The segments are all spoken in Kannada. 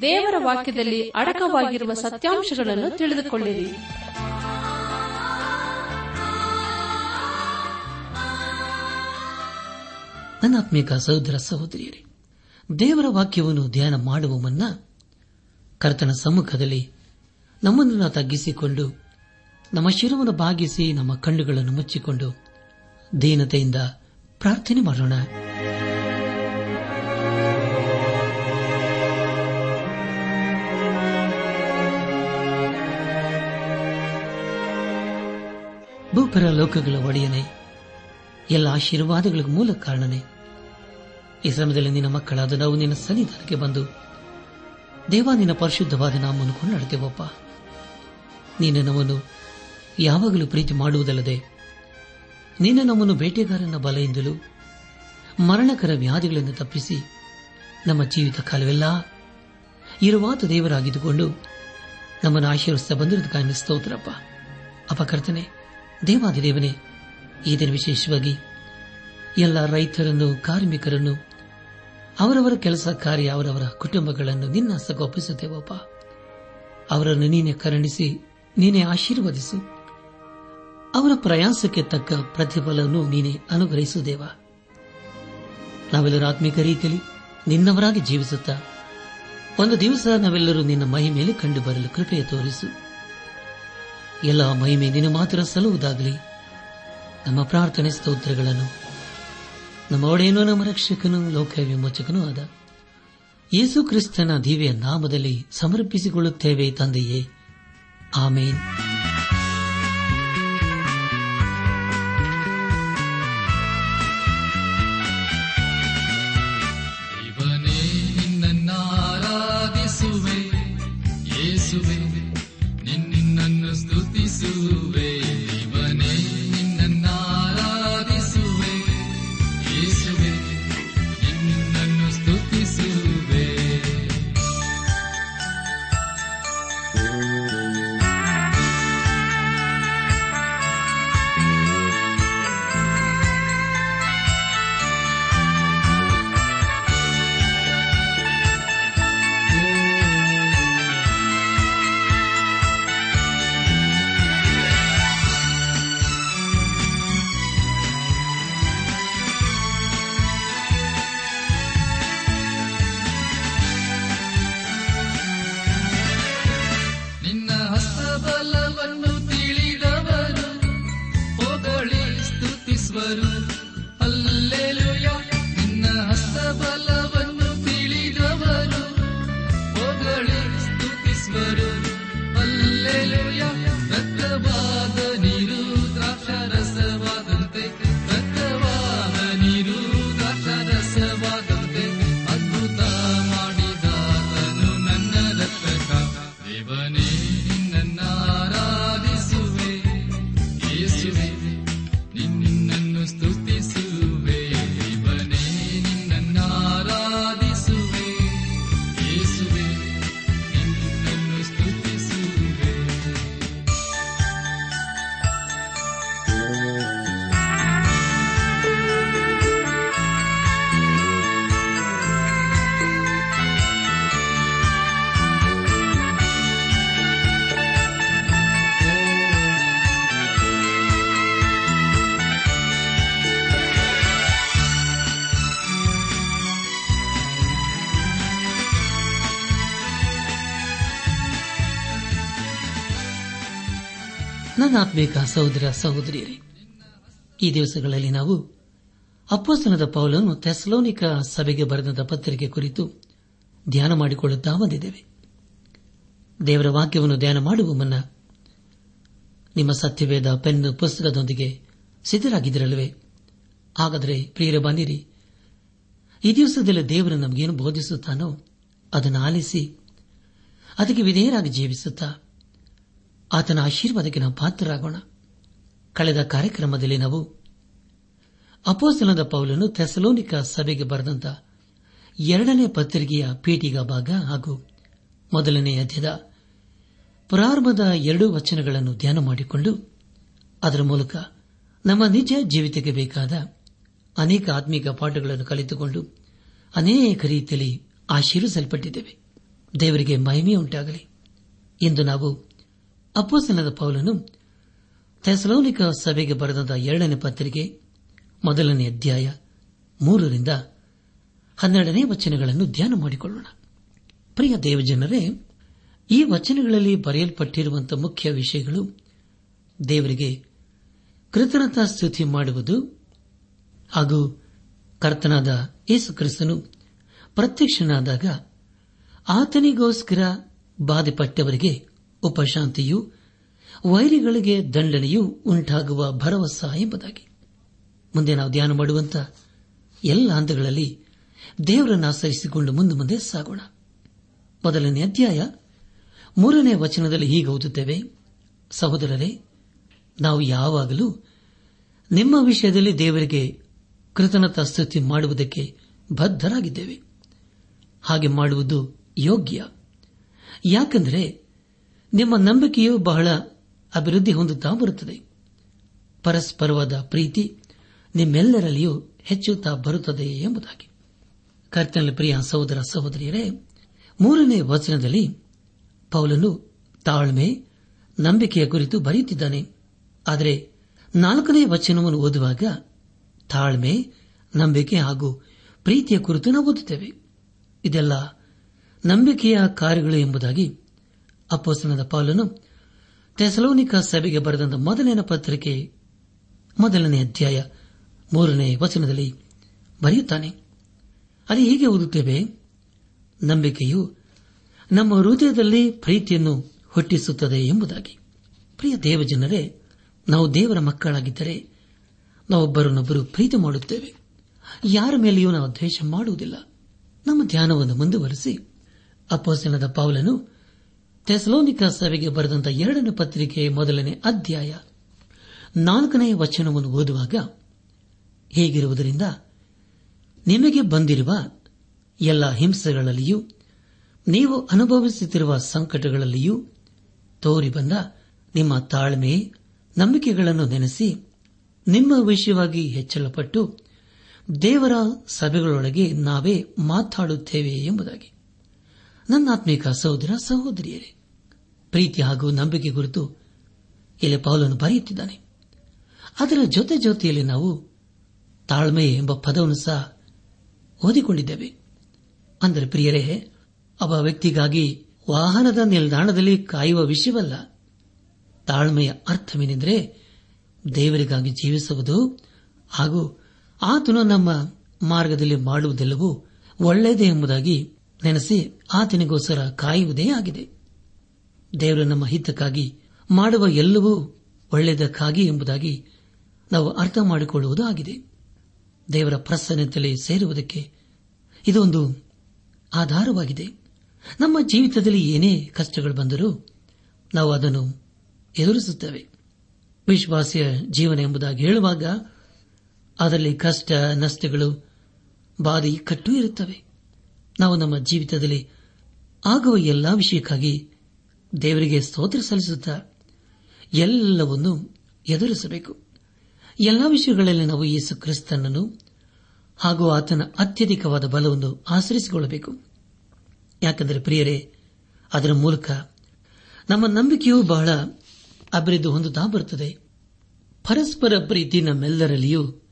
ದೇವರ ವಾಕ್ಯದಲ್ಲಿ ಅಡಕವಾಗಿರುವ ಸತ್ಯಾಂಶಗಳನ್ನು ತಿಳಿದುಕೊಳ್ಳಿರಿ. ನನ್ನ ಆತ್ಮಿಕ ಸಹೋದರ ಸಹೋದರಿಯರೇ, ದೇವರ ವಾಕ್ಯವನ್ನು ಧ್ಯಾನ ಮಾಡುವ ಮುನ್ನ ಕರ್ತನ ಸಮ್ಮುಖದಲ್ಲಿ ನಮ್ಮನ್ನು ತಗ್ಗಿಸಿಕೊಂಡು, ನಮ್ಮ ಶಿರವನ್ನು ಭಾಗಿಸಿ ನಮ್ಮ ಕಣ್ಣುಗಳನ್ನು ಮುಚ್ಚಿಕೊಂಡು ದೀನತೆಯಿಂದ ಪ್ರಾರ್ಥನೆ ಮಾಡೋಣ. ಭೂಪರ ಲೋಕಗಳ ಒಡೆಯನೆ, ಎಲ್ಲ ಆಶೀರ್ವಾದಗಳಿಗೆ ಮೂಲ ಕಾರಣನೇ. ಈ ಸಮಯದಲ್ಲಿ ನಿನ್ನ ಮಕ್ಕಳಾದ ನಾವು ನಿನ್ನ ಸನ್ನಿಧಾನಕ್ಕೆ ಬಂದು, ದೇವ ನಿನ್ನ ಪರಿಶುದ್ಧವಾದ ನಾಮವನ್ನು ಕೊಂಡಾಡ್ತೇವಪ್ಪ ನೀನು ನಮ್ಮನ್ನು ಯಾವಾಗಲೂ ಪ್ರೀತಿ ಮಾಡುವುದಲ್ಲದೆ, ನೀನು ನಮ್ಮನ್ನು ಬೇಟೆಗಾರನ ಬಲೆಯಿಂದಲೂ ಮರಣಕರ ವ್ಯಾಧಿಗಳನ್ನು ತಪ್ಪಿಸಿ, ನಮ್ಮ ಜೀವಿತ ಕಾಲವೆಲ್ಲ ಇರುವಾತ ದೇವರಾಗಿದ್ದುಕೊಂಡು ನಮ್ಮನ್ನು ಆಶೀರ್ವಿಸ್ತಾ ಬಂದಿರೋದಕ್ಕಾಗಿ ಸ್ತೋತ್ರಪ್ಪ. ಅಪಕರ್ತನೆ ದೇವಾದಿದೇವನೇ ಈ ದಿನ ವಿಶೇಷವಾಗಿ ಎಲ್ಲ ರೈತರನ್ನು, ಕಾರ್ಮಿಕರನ್ನು, ಅವರವರ ಕೆಲಸ ಕಾರ್ಯ, ಅವರವರ ಕುಟುಂಬಗಳನ್ನು ನಿನ್ನ ಸಗೋಪಿಸುತ್ತೇವಪ್ಪ ಅವರನ್ನು ನೀನೆ ಕರುಣಿಸಿ, ನೀನೆ ಆಶೀರ್ವದಿಸು. ಅವರ ಪ್ರಯಾಸಕ್ಕೆ ತಕ್ಕ ಪ್ರತಿಫಲವನ್ನು ನೀನೆ ಅನುಗ್ರಹಿಸು ದೇವ. ನಾವೆಲ್ಲರೂ ಆತ್ಮಿಕ ರೀತಿಯಲ್ಲಿ ನಿನ್ನವರಾಗಿ ಜೀವಿಸುತ್ತಾ, ಒಂದು ದಿವಸ ನಾವೆಲ್ಲರೂ ನಿನ್ನ ಮಹಿಮೆಯಲ್ಲಿ ಕಂಡುಬರಲು ಕೃಪೆಯ ತೋರಿಸು. ಎಲ್ಲ ಮಹಿಮೆ ನಿನ್ನ ಮಾತ್ರ ಸಲ್ಲುವುದಾಗಲಿ. ನಮ್ಮ ಪ್ರಾರ್ಥನೆ ಸ್ತೋತ್ರಗಳನ್ನು, ನಮ್ಮ ಒಡೆಯನೂ ನಮ್ಮ ರಕ್ಷಕನು ಲೋಕ ವಿಮೋಚಕನೂ ಆದ ಯೇಸು ಕ್ರಿಸ್ತನ ದಿವ್ಯ ನಾಮದಲ್ಲಿ ಸಮರ್ಪಿಸಿಕೊಳ್ಳುತ್ತೇವೆ ತಂದೆಯೇ. ಆಮೇನ್. ನನ್ನ ಆತ್ಮೀಕ ಸಹೋದರ ಸಹೋದರಿಯರೇ, ಈ ದಿವಸಗಳಲ್ಲಿ ನಾವು ಅಪ್ಪಸ್ತನದ ಪೌಲನ್ನು ಥೆಸ್ಲೋನಿಕ ಸಭೆಗೆ ಬರೆದ ಪತ್ರಿಕೆ ಕುರಿತು ಧ್ಯಾನ ಮಾಡಿಕೊಳ್ಳುತ್ತಾ ಬಂದಿದ್ದೇವೆ. ದೇವರ ವಾಕ್ಯವನ್ನು ಧ್ಯಾನ ಮಾಡುವ ಮುನ್ನ ನಿಮ್ಮ ಸತ್ಯವೇದ ಪೆನ್ ಪುಸ್ತಕದೊಂದಿಗೆ ಸಿದ್ದರಾಗಿದ್ದಿರಲಿವೆ ಹಾಗಾದರೆ ಪ್ರಿಯರ ಬಂದಿರಿ. ಈ ದಿವಸದಲ್ಲಿ ದೇವರು ನಮಗೇನು ಬೋಧಿಸುತ್ತಾನೋ ಅದನ್ನು ಆಲಿಸಿ, ಅದಕ್ಕೆ ವಿಧೇಯರಾಗಿ ಜೀವಿಸುತ್ತಾ ಆತನ ಆಶೀರ್ವಾದಕ್ಕೆ ನಾವು ಪಾತ್ರರಾಗೋಣ. ಕಳೆದ ಕಾರ್ಯಕ್ರಮದಲ್ಲಿ ನಾವು ಅಪೋಸನದ ಪೌಲನ್ನು ಥೆಸಲೋನಿಕ ಸಭೆಗೆ ಬರೆದಂತ ಎರಡನೇ ಪತ್ರಿಕೆಯ ಪೀಠಿಗ ಭಾಗ ಹಾಗೂ ಮೊದಲನೇ ಅಧ್ಯದ ಪ್ರಾರಂಭದ ಎರಡೂ ವಚನಗಳನ್ನು ಧ್ಯಾನ ಮಾಡಿಕೊಂಡು ಅದರ ಮೂಲಕ ನಮ್ಮ ನಿಜ ಜೀವಿತಕ್ಕೆ ಬೇಕಾದ ಅನೇಕ ಆತ್ಮೀಕ ಪಾಠಗಳನ್ನು ಕಲಿತುಕೊಂಡು ಅನೇಕ ರೀತಿಯಲ್ಲಿ ಆಶೀರ್ವಿಸಲ್ಪಟ್ಟಿದ್ದೇವೆ. ದೇವರಿಗೆ ಮಹಿಮೆಯುಂಟಾಗಲಿ. ಇಂದು ನಾವು ಅಪ್ಪಸನದ ಪೌಲನು ಥೆಸಲೋನಿಕ ಸಭೆಗೆ ಬರೆದ ಎರಡನೇ ಪತ್ರಿಕೆ, ಮೊದಲನೇ ಅಧ್ಯಾಯ, ಮೂರರಿಂದ ಹನ್ನೆರಡನೇ ವಚನಗಳನ್ನು ಧ್ಯಾನ ಮಾಡಿಕೊಳ್ಳೋಣ. ಪ್ರಿಯ ದೇವಜನರೇ, ಈ ವಚನಗಳಲ್ಲಿ ಬರೆಯಲ್ಪಟ್ಟಿರುವಂತಹ ಮುಖ್ಯ ವಿಷಯಗಳು ದೇವರಿಗೆ ಕೃತಜ್ಞತಾ ಸ್ತುತಿ ಮಾಡುವುದು ಹಾಗೂ ಕರ್ತನಾದ ಯೇಸು ಕ್ರಿಸ್ತನು ಪ್ರತ್ಯಕ್ಷನಾದಾಗ ಆತನಿಗೋಸ್ಕರ ಬಾಧೆಪಟ್ಟವರಿಗೆ ಉಪಶಾಂತಿಯು, ವೈರಿಗಳಿಗೆ ದಂಡನೆಯೂ ಉಂಟಾಗುವ ಭರವಸೆ ಎಂಬುದಾಗಿ. ಮುಂದೆ ನಾವು ಧ್ಯಾನ ಮಾಡುವಂತ ಎಲ್ಲ ಹಂತಗಳಲ್ಲಿ ದೇವರನ್ನು ಆಶ್ರಯಿಸಿಕೊಂಡು ಮುಂದೆ ಮುಂದೆ ಸಾಗೋಣ. ಮೊದಲನೇ ಅಧ್ಯಾಯ, ಮೂರನೇ ವಚನದಲ್ಲಿ ಹೀಗೆ ಓದುತ್ತೇವೆ, ಸಹೋದರರೇ, ನಾವು ಯಾವಾಗಲೂ ನಿಮ್ಮ ವಿಷಯದಲ್ಲಿ ದೇವರಿಗೆ ಕೃತಜ್ಞತಾ ಸ್ತುತಿ ಮಾಡುವುದಕ್ಕೆ ಬದ್ಧರಾಗಿದ್ದೇವೆ. ಹಾಗೆ ಮಾಡುವುದು ಯೋಗ್ಯ. ಯಾಕೆಂದರೆ ನಿಮ್ಮ ನಂಬಿಕೆಯು ಬಹಳ ಅಭಿವೃದ್ಧಿ ಹೊಂದುತ್ತಾ ಬರುತ್ತದೆ. ಪರಸ್ಪರವಾದ ಪ್ರೀತಿ ನಿಮ್ಮೆಲ್ಲರಲ್ಲಿಯೂ ಹೆಚ್ಚುತ್ತಾ ಬರುತ್ತದೆ ಎಂಬುದಾಗಿ. ಕರ್ತನಲ್ಲಿ ಪ್ರಿಯ ಸಹೋದರ ಸಹೋದರಿಯರೇ, ಮೂರನೇ ವಚನದಲ್ಲಿ ಪೌಲನು ತಾಳ್ಮೆ, ನಂಬಿಕೆಯ ಕುರಿತು ಬರೆಯುತ್ತಿದ್ದಾನೆ. ಆದರೆ ನಾಲ್ಕನೇ ವಚನವನ್ನು ಓದುವಾಗ ತಾಳ್ಮೆ, ನಂಬಿಕೆ ಹಾಗೂ ಪ್ರೀತಿಯ ಕುರಿತು ನಾವು ಓದುತ್ತೇವೆ. ಇದೆಲ್ಲ ನಂಬಿಕೆಯ ಕಾರ್ಯಗಳು ಎಂಬುದಾಗಿ ಅಪ್ಪೋಸ್ತನದ ಪಾಲನು ತೆಸಲೋನಿಕ ಸಭೆಗೆ ಬರೆದಂತ ಮೊದಲನೇ ಪತ್ರಿಕೆ, ಮೊದಲನೇ ಅಧ್ಯಾಯ, ಮೂರನೇ ವಚನದಲ್ಲಿ ಬರೆಯುತ್ತಾನೆ. ಅದು ಹೀಗೆ ಓದುತ್ತೇವೆ, ನಂಬಿಕೆಯು ನಮ್ಮ ಹೃದಯದಲ್ಲಿ ಪ್ರೀತಿಯನ್ನು ಹುಟ್ಟಿಸುತ್ತದೆ ಎಂಬುದಾಗಿ. ಪ್ರಿಯ ದೇವಜನರೇ, ನಾವು ದೇವರ ಮಕ್ಕಳಾಗಿದ್ದರೆ ನಾವೊಬ್ಬರನ್ನೊಬ್ಬರು ಪ್ರೀತಿ ಮಾಡುತ್ತೇವೆ. ಯಾರ ಮೇಲೆಯೂ ನಾವು ದ್ವೇಷ ಮಾಡುವುದಿಲ್ಲ. ನಮ್ಮ ಧ್ಯಾನವನ್ನು ಮುಂದುವರೆಸಿ. ಅಪ್ಪೋಸನದ ಪಾವಲನು ತೆಸಲೋನಿಕ ಸಭೆಗೆ ಬರೆದಂತ ಎರಡನೇ ಪತ್ರಿಕೆ ಮೊದಲನೇ ಅಧ್ಯಾಯ. ನಾಲ್ಕನೇ ವಚನವನ್ನು ಓದುವಾಗ, ಹೀಗಿರುವುದರಿಂದ ನಿಮಗೆ ಬಂದಿರುವ ಎಲ್ಲ ಹಿಂಸೆಗಳಲ್ಲಿಯೂ, ನೀವು ಅನುಭವಿಸುತ್ತಿರುವ ಸಂಕಟಗಳಲ್ಲಿಯೂ ತೋರಿ ಬಂದ ನಿಮ್ಮ ತಾಳ್ಮೆ, ನಂಬಿಕೆಗಳನ್ನು ನೆನೆಸಿ ನಿಮ್ಮ ವಿಷಯವಾಗಿ ಹೆಚ್ಚಳಪಟ್ಟು ದೇವರ ಸಭೆಗಳೊಳಗೆ ನಾವೇ ಮಾತಾಡುತ್ತೇವೆ ಎಂಬುದಾಗಿ. ನನ್ನಾತ್ಮೀಕ ಸಹೋದರ ಸಹೋದರಿಯರೇ ಪ್ರೀತಿ ಹಾಗೂ ನಂಬಿಕೆ ಕುರಿತು ಇಲ್ಲಿ ಪೌಲನ್ನು ಬರೆಯುತ್ತಿದ್ದಾನೆ. ಅದರ ಜೊತೆ ಜೊತೆಯಲ್ಲಿ ನಾವು ತಾಳ್ಮೆ ಎಂಬ ಪದವನ್ನು ಸಹ ಓದಿಕೊಂಡಿದ್ದೇವೆ. ಅಂದರೆ ಪ್ರಿಯರೇ, ಒಬ್ಬ ವ್ಯಕ್ತಿಗಾಗಿ ವಾಹನದ ನಿಲ್ದಾಣದಲ್ಲಿ ಕಾಯುವ ವಿಷಯವಲ್ಲ. ತಾಳ್ಮೆಯ ಅರ್ಥವೇನೆಂದರೆ ದೇವರಿಗಾಗಿ ಜೀವಿಸುವುದು ಹಾಗೂ ಆತನು ನಮ್ಮ ಮಾರ್ಗದಲ್ಲಿ ಮಾಡುವುದೆಲ್ಲವೂ ಒಳ್ಳೆಯದೇ ಎಂಬುದಾಗಿ ನೆನೆಸಿ ಆತನಿಗೋಸ್ಕರ ಕಾಯುವುದೇ ಆಗಿದೆ. ದೇವರು ನಮ್ಮ ಹಿತಕ್ಕಾಗಿ ಮಾಡುವ ಎಲ್ಲವೂ ಒಳ್ಳೆಯದಕ್ಕಾಗಿ ಎಂಬುದಾಗಿ ನಾವು ಅರ್ಥ ಮಾಡಿಕೊಳ್ಳುವುದು ಆಗಿದೆ. ದೇವರ ಪ್ರಸನ್ನತೆಯಲ್ಲಿ ಸೇರುವುದಕ್ಕೆ ಇದೊಂದು ಆಧಾರವಾಗಿದೆ. ನಮ್ಮ ಜೀವಿತದಲ್ಲಿ ಏನೇ ಕಷ್ಟಗಳು ಬಂದರೂ ನಾವು ಅದನ್ನು ಎದುರಿಸುತ್ತೇವೆ. ವಿಶ್ವಾಸಿಯ ಜೀವನ ಎಂಬುದಾಗಿ ಹೇಳುವಾಗ ಅದರಲ್ಲಿ ಕಷ್ಟ, ನಷ್ಟಗಳು, ಬಾಧಿ, ಕಟ್ಟು ಇರುತ್ತವೆ. ನಾವು ನಮ್ಮ ಜೀವಿತದಲ್ಲಿ ಆಗುವ ಎಲ್ಲಾ ವಿಷಯಕ್ಕಾಗಿ ದೇವರಿಗೆ ಸ್ತೋತ್ರ ಸಲ್ಲಿಸುತ್ತಾ ಎಲ್ಲವನ್ನೂ ಎದುರಿಸಬೇಕು. ಎಲ್ಲ ವಿಷಯಗಳಲ್ಲಿ ನಾವು ಯೇಸು ಕ್ರಿಸ್ತನನ್ನು ಹಾಗೂ ಆತನ ಅತ್ಯಧಿಕವಾದ ಬಲವನ್ನು ಆಚರಿಸಿಕೊಳ್ಳಬೇಕು ಯಾಕೆಂದರೆ ಪ್ರಿಯರೇ, ಅದರ ಮೂಲಕ ನಮ್ಮ ನಂಬಿಕೆಯೂ ಬಹಳ ಅಭಿವೃದ್ಧಿ ಹೊಂದುತ್ತಾ ಬರುತ್ತದೆ. ಪರಸ್ಪರ ಪ್ರೀತಿ ನಮ್ಮೆಲ್ಲರಲ್ಲಿಯೂ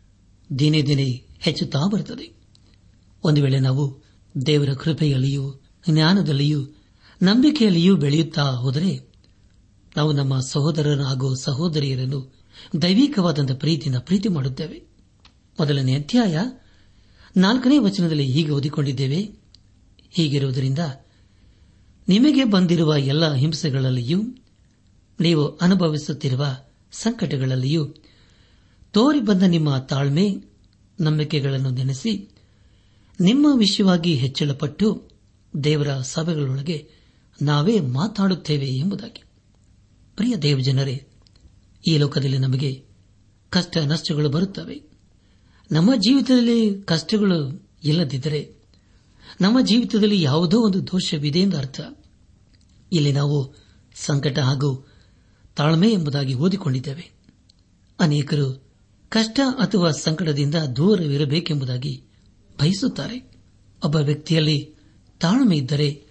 ದಿನೇ ದಿನೇ ಹೆಚ್ಚುತ್ತಾ ಬರುತ್ತದೆ. ಒಂದು ವೇಳೆ ನಾವು ದೇವರ ಕೃಪೆಯಲ್ಲಿಯೂ ಜ್ಞಾನದಲ್ಲಿಯೂ ನಂಬಿಕೆಯಲ್ಲಿಯೂ ಬೆಳೆಯುತ್ತಾ ಹೋದರೆ ನಾವು ನಮ್ಮ ಸಹೋದರರು ಹಾಗೂ ಸಹೋದರಿಯರನ್ನು ದೈವಿಕವಾದಂಥ ಪ್ರೀತಿಯಿಂದ ಪ್ರೀತಿ ಮಾಡುತ್ತೇವೆ. ಮೊದಲನೇ ಅಧ್ಯಾಯ ನಾಲ್ಕನೇ ವಚನದಲ್ಲಿ ಹೀಗೆ ಓದಿಕೊಂಡಿದ್ದೇವೆ. ಹೀಗಿರುವುದರಿಂದ ನಿಮಗೆ ಬಂದಿರುವ ಎಲ್ಲ ಹಿಂಸೆಗಳಲ್ಲಿಯೂ ನೀವು ಅನುಭವಿಸುತ್ತಿರುವ ಸಂಕಟಗಳಲ್ಲಿಯೂ ತೋರಿ ಬಂದ ನಿಮ್ಮ ತಾಳ್ಮೆ, ನಂಬಿಕೆಗಳನ್ನು ನೆನೆಸಿ ನಿಮ್ಮ ವಿಷಯವಾಗಿ ಹೆಚ್ಚಳಪಟ್ಟು ದೇವರ ಸಭೆಗಳೊಳಗೆ ನಾವೇ ಮಾತಾಡುತ್ತೇವೆ ಎಂಬುದಾಗಿ. ಪ್ರಿಯ ದೇವಜನರೇ, ಈ ಲೋಕದಲ್ಲಿ ನಮಗೆ ಕಷ್ಟ ನಷ್ಟಗಳು ಬರುತ್ತವೆ. ನಮ್ಮ ಜೀವಿತದಲ್ಲಿ ಕಷ್ಟಗಳು ಇಲ್ಲದಿದ್ದರೆ ನಮ್ಮ ಜೀವಿತದಲ್ಲಿ ಯಾವುದೋ ಒಂದು ದೋಷವಿದೆ ಎಂದು ಅರ್ಥ. ಇಲ್ಲಿ ನಾವು ಸಂಕಟ ಹಾಗೂ ತಾಳ್ಮೆ ಎಂಬುದಾಗಿ ಓದಿಕೊಂಡಿದ್ದೇವೆ. ಅನೇಕರು ಕಷ್ಟ ಅಥವಾ ಸಂಕಟದಿಂದ ದೂರವಿರಬೇಕೆಂಬುದಾಗಿ ಬಯಸುತ್ತಾರೆ. ಒಬ್ಬ ವ್ಯಕ್ತಿಯಲ್ಲಿ ತಾಳ್ಮೆ ಇದ್ದರೆ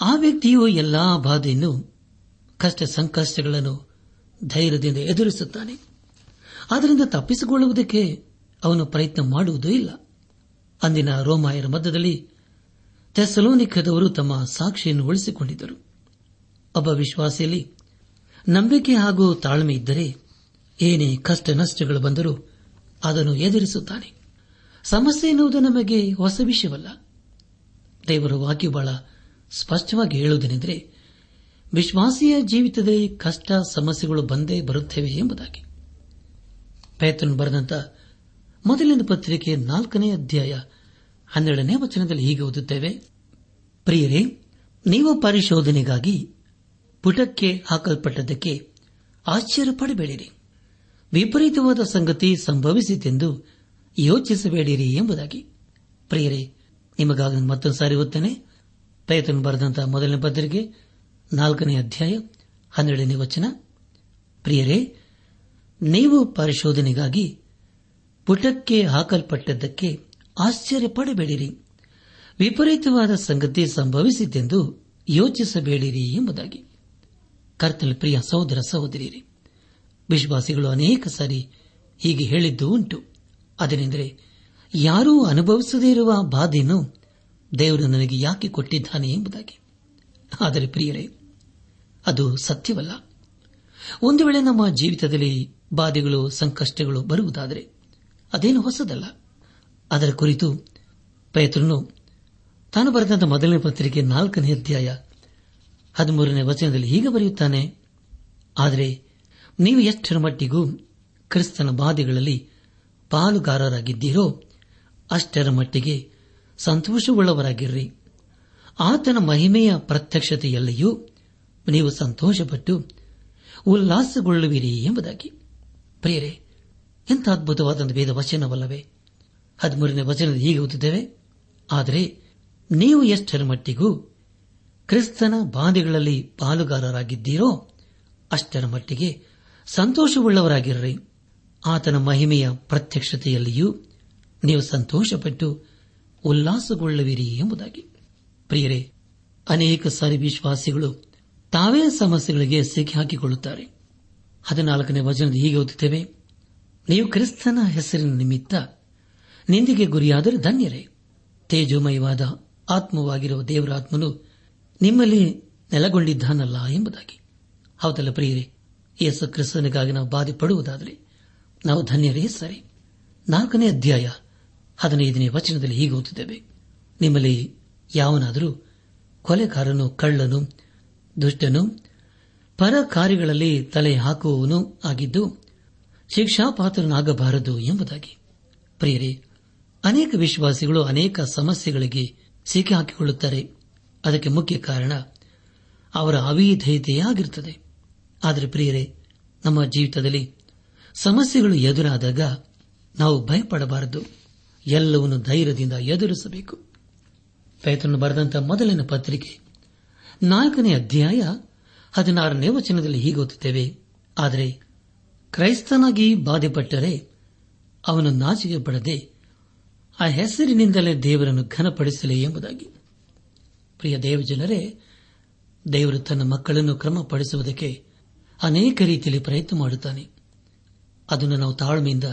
ಆ ವ್ಯಕ್ತಿಯು ಎಲ್ಲಾ ಬಾಧೆಯನ್ನು, ಕಷ್ಟ ಸಂಕಷ್ಟಗಳನ್ನು ಧೈರ್ಯದಿಂದ ಎದುರಿಸುತ್ತಾನೆ. ಅದರಿಂದ ತಪ್ಪಿಸಿಕೊಳ್ಳುವುದಕ್ಕೆ ಅವನು ಪ್ರಯತ್ನ ಮಾಡುವುದೂ ಇಲ್ಲ. ಅಂದಿನ ರೋಮಾಯರ ಮಧ್ಯದಲ್ಲಿ ತೆಸಲೋನಿಕದವರು ತಮ್ಮ ಸಾಕ್ಷಿಯನ್ನು ಉಳಿಸಿಕೊಂಡಿದ್ದರು. ಒಬ್ಬ ವಿಶ್ವಾಸಿಯಲ್ಲಿ ನಂಬಿಕೆ ಹಾಗೂ ತಾಳ್ಮೆ ಇದ್ದರೆ ಏನೇ ಕಷ್ಟ ನಷ್ಟಗಳು ಬಂದರೂ ಅದನ್ನು ಎದುರಿಸುತ್ತಾನೆ. ಸಮಸ್ಯೆ ಎನ್ನುವುದು ನಮಗೆ ಹೊಸ ವಿಷಯವಲ್ಲ. ದೇವರ ವಾಕ್ಯ ಬಹಳ ಸ್ಪಷ್ಟವಾಗಿ ಹೇಳುವುದೇನೆಂದರೆ, ವಿಶ್ವಾಸಿಯ ಜೀವಿತದಲ್ಲಿ ಕಷ್ಟ, ಸಮಸ್ಯೆಗಳು ಬಂದೇ ಬರುತ್ತವೆ ಎಂಬುದಾಗಿ. ಪೇತನ್ ಬರೆದಂತ ಮೊದಲಿನ ಪತ್ರಿಕೆ ನಾಲ್ಕನೇ ಅಧ್ಯಾಯ ಹನ್ನೆರಡನೇ ವಚನದಲ್ಲಿ ಹೀಗೆ ಓದುತ್ತೇವೆ. ಪ್ರಿಯರೇ, ನೀವು ಪರಿಶೋಧನೆಗಾಗಿ ಪುಟಕ್ಕೆ ಹಾಕಲ್ಪಟ್ಟದ್ದಕ್ಕೆ ಆಶ್ಚರ್ಯಪಡಬೇಡಿರಿ. ವಿಪರೀತವಾದ ಸಂಗತಿ ಸಂಭವಿಸಿತೆಂದು ಯೋಚಿಸಬೇಡಿರಿ ಎಂಬುದಾಗಿ. ಪ್ರಿಯರೇ, ನಿಮಗಾಗ ಮತ್ತೊಂದು ಸಾರಿ ಓದ್ತೇನೆ. ಪೇತನ್ ಬರೆದಂತಹ ಮೊದಲನೇ ಪತ್ರಿಕೆ, ನಾಲ್ಕನೇ ಅಧ್ಯಾಯ, ಹನ್ನೆರಡನೇ ವಚನ. ಪ್ರಿಯರೇ, ನೀವು ಪರಿಶೋಧನೆಗಾಗಿ ಪುಟಕ್ಕೆ ಹಾಕಲ್ಪಟ್ಟದ್ದಕ್ಕೆ ಆಶ್ಚರ್ಯ ಪಡಬೇಡಿರಿ ವಿಪರೀತವಾದ ಸಂಗತಿ ಸಂಭವಿಸಿದ್ದೆಂದು ಯೋಚಿಸಬೇಡಿರಿ ಎಂಬುದಾಗಿ. ಕರ್ತನ ಪ್ರಿಯ ಸಹೋದರ ಸಹೋದರಿಯರೇ, ವಿಶ್ವಾಸಿಗಳು ಅನೇಕ ಸಾರಿ ಹೀಗೆ ಹೇಳಿದ್ದು ಉಂಟು. ಅದನೆಂದರೆ, ಯಾರೂ ಅನುಭವಿಸದೇ ಇರುವ ಬಾಧೆಯನ್ನು ದೇವರು ನನಗೆ ಯಾಕೆ ಕೊಟ್ಟಿದ್ದಾನೆ ಎಂಬುದಾಗಿ. ಆದರೆ ಪ್ರಿಯರೇ, ಅದು ಸತ್ಯವಲ್ಲ. ಒಂದು ವೇಳೆ ನಮ್ಮ ಜೀವಿತದಲ್ಲಿ ಬಾಧೆಗಳು ಸಂಕಷ್ಟಗಳು ಬರುವುದಾದರೆ ಅದೇನು ಹೊಸದಲ್ಲ. ಅದರ ಕುರಿತು ಪೈತ್ರನು ತಾನು ಬರೆದಂತ ಮೊದಲನೇ ಪತ್ರಿಕೆ ನಾಲ್ಕನೇ ಅಧ್ಯಾಯ ಹದಿಮೂರನೇ ವಚನದಲ್ಲಿ ಹೀಗೆ ಬರೆಯುತ್ತಾನೆ, ಆದರೆ ನೀವು ಎಷ್ಟರ ಮಟ್ಟಿಗೂ ಕ್ರಿಸ್ತನ ಬಾಧೆಗಳಲ್ಲಿ ಪಾಲುಗಾರರಾಗಿದ್ದೀರೋ, ಅಷ್ಟರ ಮಟ್ಟಿಗೆ ಸಂತೋಷವುಳ್ಳವರಾಗಿರ್ರಿ. ಆತನ ಮಹಿಮೆಯ ಪ್ರತ್ಯಕ್ಷತೆಯಲ್ಲಿಯೂ ನೀವು ಸಂತೋಷಪಟ್ಟು ಉಲ್ಲಾಸಗೊಳ್ಳುವಿರಿ ಎಂಬುದಾಗಿ. ಪ್ರಿಯರೇ, ಎಂಥ ಅದ್ಭುತವಾದ ವೇದ ವಚನವಲ್ಲವೇ? ಹದಿಮೂರನೇ ವಚನದ ಹೀಗೆ ಓದುತ್ತೇವೆ. ಆದರೆ ನೀವು ಎಷ್ಟರ ಮಟ್ಟಿಗೂ ಕ್ರಿಸ್ತನ ಬಾಧೆಗಳಲ್ಲಿ ಪಾಲುಗಾರರಾಗಿದ್ದೀರೋ ಅಷ್ಟರ ಮಟ್ಟಿಗೆ ಸಂತೋಷವುಳ್ಳವರಾಗಿರ್ರಿ. ಆತನ ಮಹಿಮೆಯ ಪ್ರತ್ಯಕ್ಷತೆಯಲ್ಲಿಯೂ ನೀವು ಸಂತೋಷಪಟ್ಟು ಉಲ್ಲಾಸಗೊಳ್ಳುವಿರಿ ಎಂಬುದಾಗಿ. ಪ್ರಿಯರೇ, ಅನೇಕ ಸಾರಿ ವಿಶ್ವಾಸಿಗಳು ತಾವೇ ಸಮಸ್ಯೆಗಳಿಗೆ ಸಿಕ್ಕಿಹಾಕಿಕೊಳ್ಳುತ್ತಾರೆ ಹದಿನಾಲ್ಕನೇ ವಚನದ ಹೀಗೆ ಓದುತ್ತೇವೆ, ನೀವು ಕ್ರಿಸ್ತನ ಹೆಸರಿನ ನಿಮಿತ್ತ ನಿಂದಿಗೆ ಗುರಿಯಾದರೆ ಧನ್ಯರೇ. ತೇಜೋಮಯವಾದ ಆತ್ಮವಾಗಿರುವ ದೇವರಾತ್ಮನು ನಿಮ್ಮಲ್ಲಿ ನೆಲಗೊಂಡಿದ್ದಾನಲ್ಲ ಎಂಬುದಾಗಿ. ಹೌದಲ್ಲ ಪ್ರಿಯರೇ, ಯೇಸು ಕ್ರಿಸ್ತನಿಗಾಗಿ ನಾವು ಬಾಧೆ ಪಡುವುದಾದರೆ ನಾವು ಧನ್ಯರೇ ಸರಿ. ನಾಲ್ಕನೇ ಅಧ್ಯಾಯ ಹದಿನೈದನೇ ವಚನದಲ್ಲಿ ಹೀಗೆ ಓದುತ್ತೇವೆ ನಿಮ್ಮಲ್ಲಿ ಯಾವನಾದರೂ ಕೊಲೆಗಾರನು, ಕಳ್ಳನು, ದುಷ್ಟನು ಪರ ಕಾರ್ಯಗಳಲ್ಲಿ ತಲೆ ಹಾಕುವವನು ಆಗಿದ್ದು ಶಿಕ್ಷಾಪಾತ್ರನಾಗಬಾರದು ಎಂಬುದಾಗಿ. ಪ್ರಿಯರೇ, ಅನೇಕ ವಿಶ್ವಾಸಿಗಳು ಅನೇಕ ಸಮಸ್ಯೆಗಳಿಗೆ ಸಿಕ್ಕಿ ಹಾಕಿಕೊಳ್ಳುತ್ತಾರೆ. ಅದಕ್ಕೆ ಮುಖ್ಯ ಕಾರಣ ಅವರ ಅವಿಧೇಯತೆಯಾಗಿರುತ್ತದೆ. ಆದರೆ ಪ್ರಿಯರೇ, ನಮ್ಮ ಜೀವಿತದಲ್ಲಿ ಸಮಸ್ಯೆಗಳು ಎದುರಾದಾಗ ನಾವು ಭಯಪಡಬಾರದು. ಎಲ್ಲವನ್ನು ಧೈರ್ಯದಿಂದ ಎದುರಿಸಬೇಕು. ಪೇತನು ಬರೆದಂತಹ ಮೊದಲಿನ ಪತ್ರಿಕೆ, ನಾಲ್ಕನೇ ಅಧ್ಯಾಯ, ಹದಿನಾರನೇ ವಚನದಲ್ಲಿ ಹೀಗೆ ಓದುತ್ತೇವೆ. ಆದರೆ ಕ್ರೈಸ್ತನಾಗಿ ಬಾಧೆಪಟ್ಟರೆ ಅವನು ನಾಚಿಕೆ ಪಡದೆ ಆ ಹೆಸರಿನಿಂದಲೇ ದೇವರನ್ನು ಘನಪಡಿಸಲಿ ಎಂಬುದಾಗಿ. ಪ್ರಿಯ ದೇವಜನರೇ, ದೇವರು ತನ್ನ ಮಕ್ಕಳನ್ನು ಕ್ರಮಪಡಿಸುವುದಕ್ಕೆ ಅನೇಕ ರೀತಿಯಲ್ಲಿ ಪ್ರಯತ್ನ ಮಾಡುತ್ತಾನೆ. ಅದನ್ನು ನಾವು ತಾಳ್ಮೆಯಿಂದ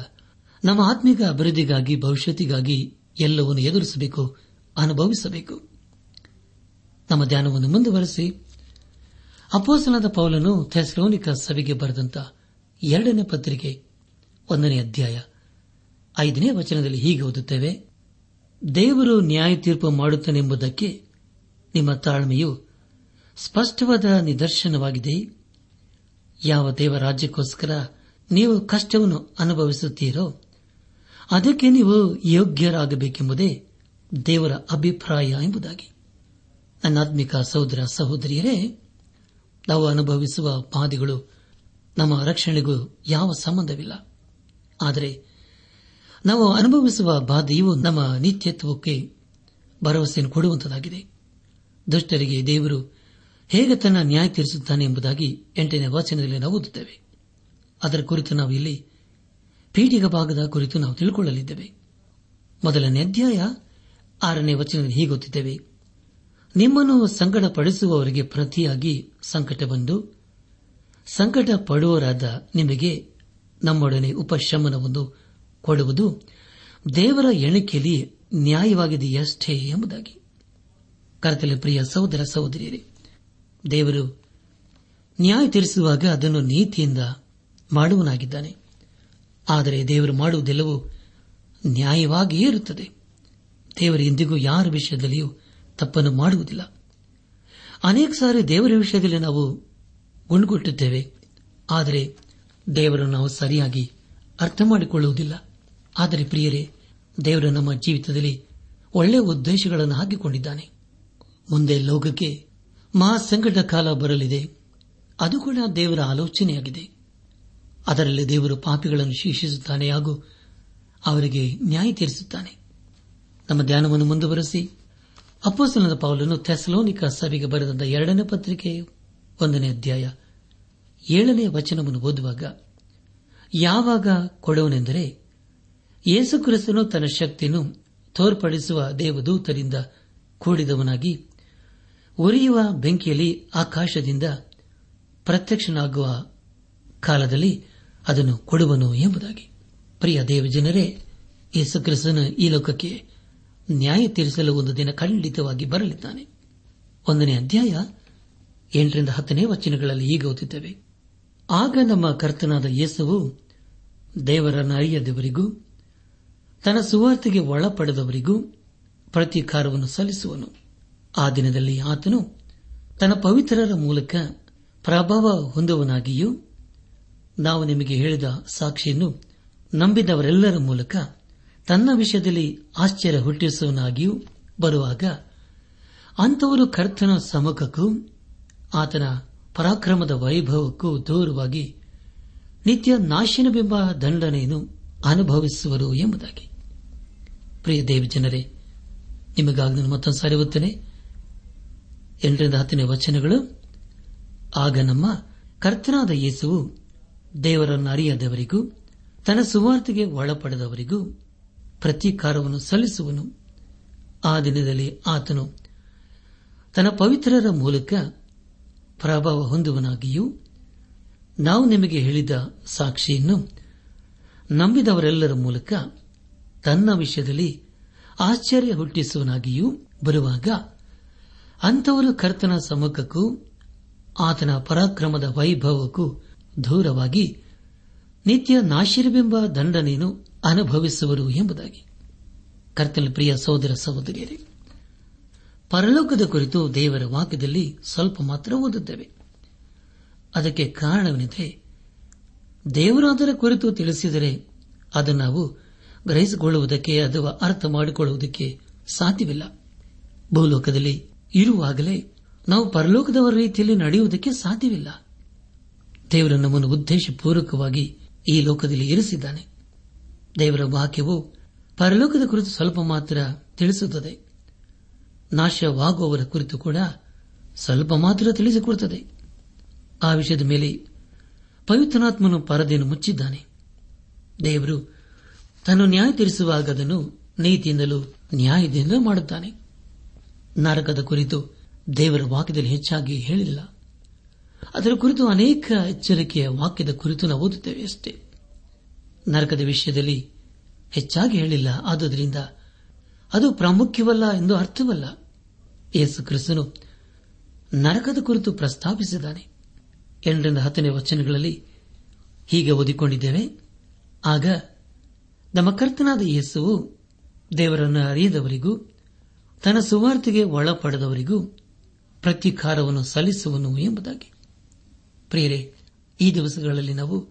ನಮ್ಮ ಆತ್ಮಿಕ ಅಭಿವೃದ್ಧಿಗಾಗಿ, ಭವಿಷ್ಯತ್ತಿಗಾಗಿ ಎಲ್ಲವನ್ನು ಎದುರಿಸಬೇಕು, ಅನುಭವಿಸಬೇಕು. ನಮ್ಮ ಧ್ಯಾನವನ್ನು ಮುಂದುವರೆಸಿ. ಅಪೋಸನದ ಪೌಲನು ಥೆಸ್ಲೋನಿಕ ಸಭೆಗೆ ಬರೆದಂತ ಎರಡನೇ ಪತ್ರಿಕೆ, ಒಂದನೇ ಅಧ್ಯಾಯ, ಐದನೇ ವಚನದಲ್ಲಿ ಹೀಗೆ ಓದುತ್ತೇವೆ. ದೇವರು ನ್ಯಾಯ ತೀರ್ಪು ಮಾಡುತ್ತಾನೆಂಬುದಕ್ಕೆ ನಿಮ್ಮ ತಾಳ್ಮೆಯು ಸ್ಪಷ್ಟವಾದ ನಿದರ್ಶನವಾಗಿದೆ. ಯಾವ ದೇವರಾಜ್ಯಕ್ಕೋಸ್ಕರ ನೀವು ಕಷ್ಟವನ್ನು ಅನುಭವಿಸುತ್ತೀರೋ ಅದಕ್ಕೆ ನೀವು ಯೋಗ್ಯರಾಗಬೇಕೆಂಬುದೇ ದೇವರ ಅಭಿಪ್ರಾಯ ಎಂಬುದಾಗಿ. ನನ್ನಾತ್ಮಿಕ ಸಹೋದರ ಸಹೋದರಿಯರೇ, ನಾವು ಅನುಭವಿಸುವ ಪಾದಿಗಳು ನಮ್ಮ ರಕ್ಷಣೆಗೂ ಯಾವ ಸಂಬಂಧವಿಲ್ಲ. ಆದರೆ ನಾವು ಅನುಭವಿಸುವ ಬಾಧೆಯು ನಮ್ಮ ನಿತ್ಯತ್ವಕ್ಕೆ ಭರವಸೆಯನ್ನು ಕೊಡುವಂತದಾಗಿದೆ. ದುಷ್ಟರಿಗೆ ದೇವರು ಹೇಗೆ ತನ್ನ ನ್ಯಾಯ ತೀರಿಸುತ್ತಾನೆ ಎಂಬುದಾಗಿ ಎಂಟನೇ ವಾಚನದಲ್ಲಿ ನಾವು ಓದುತ್ತೇವೆ. ಅದರ ಕುರಿತು ನಾವು ಇಲ್ಲಿ ಪೀಠಿಗ ಭಾಗದ ಕುರಿತು ನಾವು ತಿಳ್ಕೊಳ್ಳಲಿದ್ದೇವೆ. ಮೊದಲನೇ ಅಧ್ಯಾಯ ಆರನೇ ವಚನದಲ್ಲಿ ಹೀಗೊತ್ತಿದ್ದೇವೆ. ನಿಮ್ಮನ್ನು ಸಂಕಟ ಪಡಿಸುವವರಿಗೆ ಪ್ರತಿಯಾಗಿ ಸಂಕಟ ಬಂದು ಸಂಕಟ ಪಡುವರಾದ ನಿಮಗೆ ನಮ್ಮೊಡನೆ ಉಪಶಮನವನ್ನು ಕೊಡುವುದು ದೇವರ ಎಣಿಕೆಯಲ್ಲಿ ನ್ಯಾಯವಾಗಿದೆಯಷ್ಟೇ ಎಂಬುದಾಗಿ. ಕರ್ತಲೆ ಪ್ರಿಯ ಸಹೋದರ ಸಹೋದರಿಯರೇ, ದೇವರು ನ್ಯಾಯ ತೀರಿಸುವಾಗ ಅದನ್ನು ನೀತಿಯಿಂದ ಮಾಡುವನಾಗಿದ್ದಾನೆ ಆದರೆ ದೇವರು ಮಾಡುವುದೆಲ್ಲವೂ ನ್ಯಾಯವಾಗಿಯೇ ಇರುತ್ತದೆ. ದೇವರು ಎಂದಿಗೂ ಯಾರ ವಿಷಯದಲ್ಲಿಯೂ ತಪ್ಪನ್ನು ಮಾಡುವುದಿಲ್ಲ. ಅನೇಕ ಸಾರಿ ದೇವರ ವಿಷಯದಲ್ಲಿ ನಾವು ಗುಣಗುಟ್ಟುತ್ತೇವೆ. ಆದರೆ ದೇವರನ್ನು ನಾವು ಸರಿಯಾಗಿ ಅರ್ಥ ಮಾಡಿಕೊಳ್ಳುವುದಿಲ್ಲ. ಆದರೆ ಪ್ರಿಯರೇ, ದೇವರು ನಮ್ಮ ಜೀವಿತದಲ್ಲಿ ಒಳ್ಳೆಯ ಉದ್ದೇಶಗಳನ್ನು ಹಾಕಿಕೊಂಡಿದ್ದಾನೆ. ಮುಂದೆ ಲೋಕಕ್ಕೆ ಮಹಾಸಂಕಟ ಕಾಲ ಬರಲಿದೆ. ಅದು ಕೂಡ ದೇವರ ಆಲೋಚನೆಯಾಗಿದೆ. ಅದರಲ್ಲಿ ದೇವರು ಪಾಪಿಗಳನ್ನು ಶಿಕ್ಷಿಸುತ್ತಾನೆ ಹಾಗೂ ಅವರಿಗೆ ನ್ಯಾಯ ತೀರಿಸುತ್ತಾನೆ. ನಮ್ಮ ಧ್ಯಾನವನ್ನು ಮುಂದುವರೆಸಿ ಅಪ್ಪಸಲದ ಪೌಲನ್ನು ಥೆಸಲೋನಿಕ ಸಭೆಗೆ ಬರೆದಂತ ಎರಡನೇ ಪತ್ರಿಕೆ ಒಂದನೇ ಅಧ್ಯಾಯ ಏಳನೇ ವಚನವನ್ನು ಓದುವಾಗ, ಯಾವಾಗ ಕೊಡೋನೆಂದರೆ ಯೇಸುಕ್ರಿಸ್ತನು ತನ್ನ ಶಕ್ತಿಯನ್ನು ತೋರ್ಪಡಿಸುವ ದೇವದೂತರಿಂದ ಕೂಡಿದವನಾಗಿ ಉರಿಯುವ ಬೆಂಕಿಯಲ್ಲಿ ಆಕಾಶದಿಂದ ಪ್ರತ್ಯಕ್ಷನಾಗುವ ಕಾಲದಲ್ಲಿ ಅದನ್ನು ಕೊಡುವನು ಎಂಬುದಾಗಿ. ಪ್ರಿಯ ದೇವಜನರೇ ಯೇಸುಕ್ರಿಸ್ತನು ಈ ಲೋಕಕ್ಕೆ ನ್ಯಾಯ ತೀರಿಸಲು ಒಂದು ದಿನ ಖಂಡಿತವಾಗಿ ಬರಲಿದ್ದಾನೆ. ಒಂದನೇ ಅಧ್ಯಾಯ ಎಂಟರಿಂದ ಹತ್ತನೇ ವಚನಗಳಲ್ಲಿ ಈಗ ಓದಿದ್ದೇವೆ ಆಗ ನಮ್ಮ ಕರ್ತನಾದ ಯೇಸುವು ದೇವರನ್ನು ಅರಿಯದವರಿಗೂ, ತನ್ನ ಸುವಾರ್ತೆಗೆ ಒಳಪಡೆದವರಿಗೂ ಪ್ರತೀಕಾರವನ್ನು ಸಲ್ಲಿಸುವನು. ಆ ದಿನದಲ್ಲಿ ಆತನು ತನ್ನ ಪವಿತ್ರರ ಮೂಲಕ ಪ್ರಭಾವ ಹೊಂದುವನಾಗಿಯೂ ನಾವು ನಿಮಗೆ ಹೇಳಿದ ಸಾಕ್ಷಿಯನ್ನು ನಂಬಿದವರೆಲ್ಲರ ಮೂಲಕ ತನ್ನ ವಿಷಯದಲ್ಲಿ ಆಶ್ಚರ್ಯ ಹುಟ್ಟಿಸುವನಾಗಿಯೂ ಬರುವಾಗ ಅಂಥವರು ಕರ್ತನ ಸಮ್ಮುಖಕ್ಕೂ ಆತನ ಪರಾಕ್ರಮದ ವೈಭವಕ್ಕೂ ದೂರವಾಗಿ ನಿತ್ಯ ನಾಶನವೆಂಬ ದಂಡನೆಯನ್ನು ಅನುಭವಿಸುವರು ಎಂಬುದಾಗಿ. ಪ್ರಿಯ ದೇವಜನರೇ ನಿಮಗಾಗಿ ನಾನು ಮತ್ತೊಂದು ಸಾರಿ ಓದ್ತೇನೆ ಎಂಟರಿಂದ ಹತ್ತನೇ ವಚನಗಳು, ಆಗ ನಮ್ಮ ಕರ್ತನಾದ ಯೇಸುವು ದೇವರನ್ನು ಅರಿಯದವರಿಗೂ, ತನ್ನ ಸುವಾರ್ತೆಗೆ ಒಳಪಡದವರಿಗೂ ಪ್ರತೀಕಾರವನ್ನು ಸಲ್ಲಿಸುವನು. ಆ ದಿನದಲ್ಲಿ ಆತನು ತನ್ನ ಪವಿತ್ರರ ಮೂಲಕ ಪ್ರಭಾವ ಹೊಂದುವನಾಗಿಯೂ, ನಾವು ನಿಮಗೆ ಹೇಳಿದ ಸಾಕ್ಷಿಯನ್ನು ನಂಬಿದವರೆಲ್ಲರ ಮೂಲಕ ತನ್ನ ವಿಷಯದಲ್ಲಿ ಆಶ್ಚರ್ಯ ಹುಟ್ಟಿಸುವನಾಗಿಯೂ ಬರುವಾಗ, ಅಂಥವರು ಕರ್ತನ ಸಮ್ಮುಖಕ್ಕೂ, ಆತನ ಪರಾಕ್ರಮದ ವೈಭವಕ್ಕೂ ದೂರವಾಗಿ ನಿತ್ಯ ನಾಶಿರವೆಂಬ ದಂಡನೆಯನ್ನು ಅನುಭವಿಸುವರು ಎಂಬುದಾಗಿ. ಕರ್ತನ ಪ್ರಿಯ ಸಹೋದರ ಸಹೋದರಿಯರೇ, ಪರಲೋಕದ ಕುರಿತು ದೇವರ ವಾಕ್ಯದಲ್ಲಿ ಸ್ವಲ್ಪ ಮಾತ್ರ ಓದುತ್ತೇವೆ. ಅದಕ್ಕೆ ಕಾರಣವೆಂದರೆ, ದೇವರಾದರ ಕುರಿತು ತಿಳಿಸಿದರೆ ಅದನ್ನು ನಾವು ಗ್ರಹಿಸಿಕೊಳ್ಳುವುದಕ್ಕೆ ಅಥವಾ ಅರ್ಥ ಮಾಡಿಕೊಳ್ಳುವುದಕ್ಕೆ ಸಾಧ್ಯವಿಲ್ಲ. ಭೂಲೋಕದಲ್ಲಿ ಇರುವಾಗಲೇ ನಾವು ಪರಲೋಕದವರ ರೀತಿಯಲ್ಲಿ ನಡೆಯುವುದಕ್ಕೆ ಸಾಧ್ಯವಿಲ್ಲ. ದೇವರು ನಮ್ಮನ್ನು ಉದ್ದೇಶಪೂರ್ವಕವಾಗಿ ಈ ಲೋಕದಲ್ಲಿ ಇರಿಸಿದ್ದಾನೆ. ದೇವರ ವಾಕ್ಯವು ಪರಲೋಕದ ಕುರಿತು ಸ್ವಲ್ಪ ಮಾತ್ರ ತಿಳಿಸುತ್ತದೆ. ನಾಶವಾಗುವವರ ಕುರಿತು ಕೂಡ ಸ್ವಲ್ಪ ಮಾತ್ರ ತಿಳಿಸಿಕೊಡುತ್ತದೆ. ಆ ವಿಷಯದ ಮೇಲೆ ಪವಿತ್ರನಾತ್ಮನು ಪರದೆಯನ್ನು ಮುಚ್ಚಿದ್ದಾನೆ. ದೇವರು ತನ್ನ ನ್ಯಾಯ ತೀರಿಸುವಾಗ ಅದನ್ನು ನೀತಿಯಿಂದಲೂ ನ್ಯಾಯದಿಂದಲೂ ಮಾಡುತ್ತಾನೆ. ನರಕದ ಕುರಿತು ದೇವರ ವಾಕ್ಯದಲ್ಲಿ ಹೆಚ್ಚಾಗಿ ಹೇಳಿಲ್ಲ. ಅದರ ಕುರಿತು ಅನೇಕ ಎಚ್ಚರಿಕೆಯ ವಾಕ್ಯದ ಕುರಿತು ನಾವು ಓದುತ್ತೇವೆ ಅಷ್ಟೇ. ನರಕದ ವಿಷಯದಲ್ಲಿ ಹೆಚ್ಚಾಗಿ ಹೇಳಿಲ್ಲ. ಆದುದರಿಂದ ಅದು ಪ್ರಾಮುಖ್ಯವಲ್ಲ ಎಂದು ಅರ್ಥವಲ್ಲ. ಯೇಸು ಕ್ರಿಸ್ತನು ನರಕದ ಕುರಿತು ಪ್ರಸ್ತಾಪಿಸಿದ್ದಾನೆ. ಎಂಟರಿಂದ ಹತ್ತನೇ ವಚನಗಳಲ್ಲಿ ಹೀಗೆ ಓದಿಕೊಂಡಿದ್ದೇವೆ. ಆಗ ನಮ್ಮ ಕರ್ತನಾದ ಯೇಸುವು ದೇವರನ್ನು ಅರಿಯದವರಿಗೂ, ತನ್ನ ಸುವಾರ್ತೆಗೆ ಒಳಪಡದವರಿಗೂ ಪ್ರತೀಕಾರವನ್ನು ಸಲ್ಲಿಸುವನು ಎಂಬುದಾಗಿ. ಪ್ರಿಯರೇ, ಈ ದಿವಸಗಳಲ್ಲಿ ನಾವು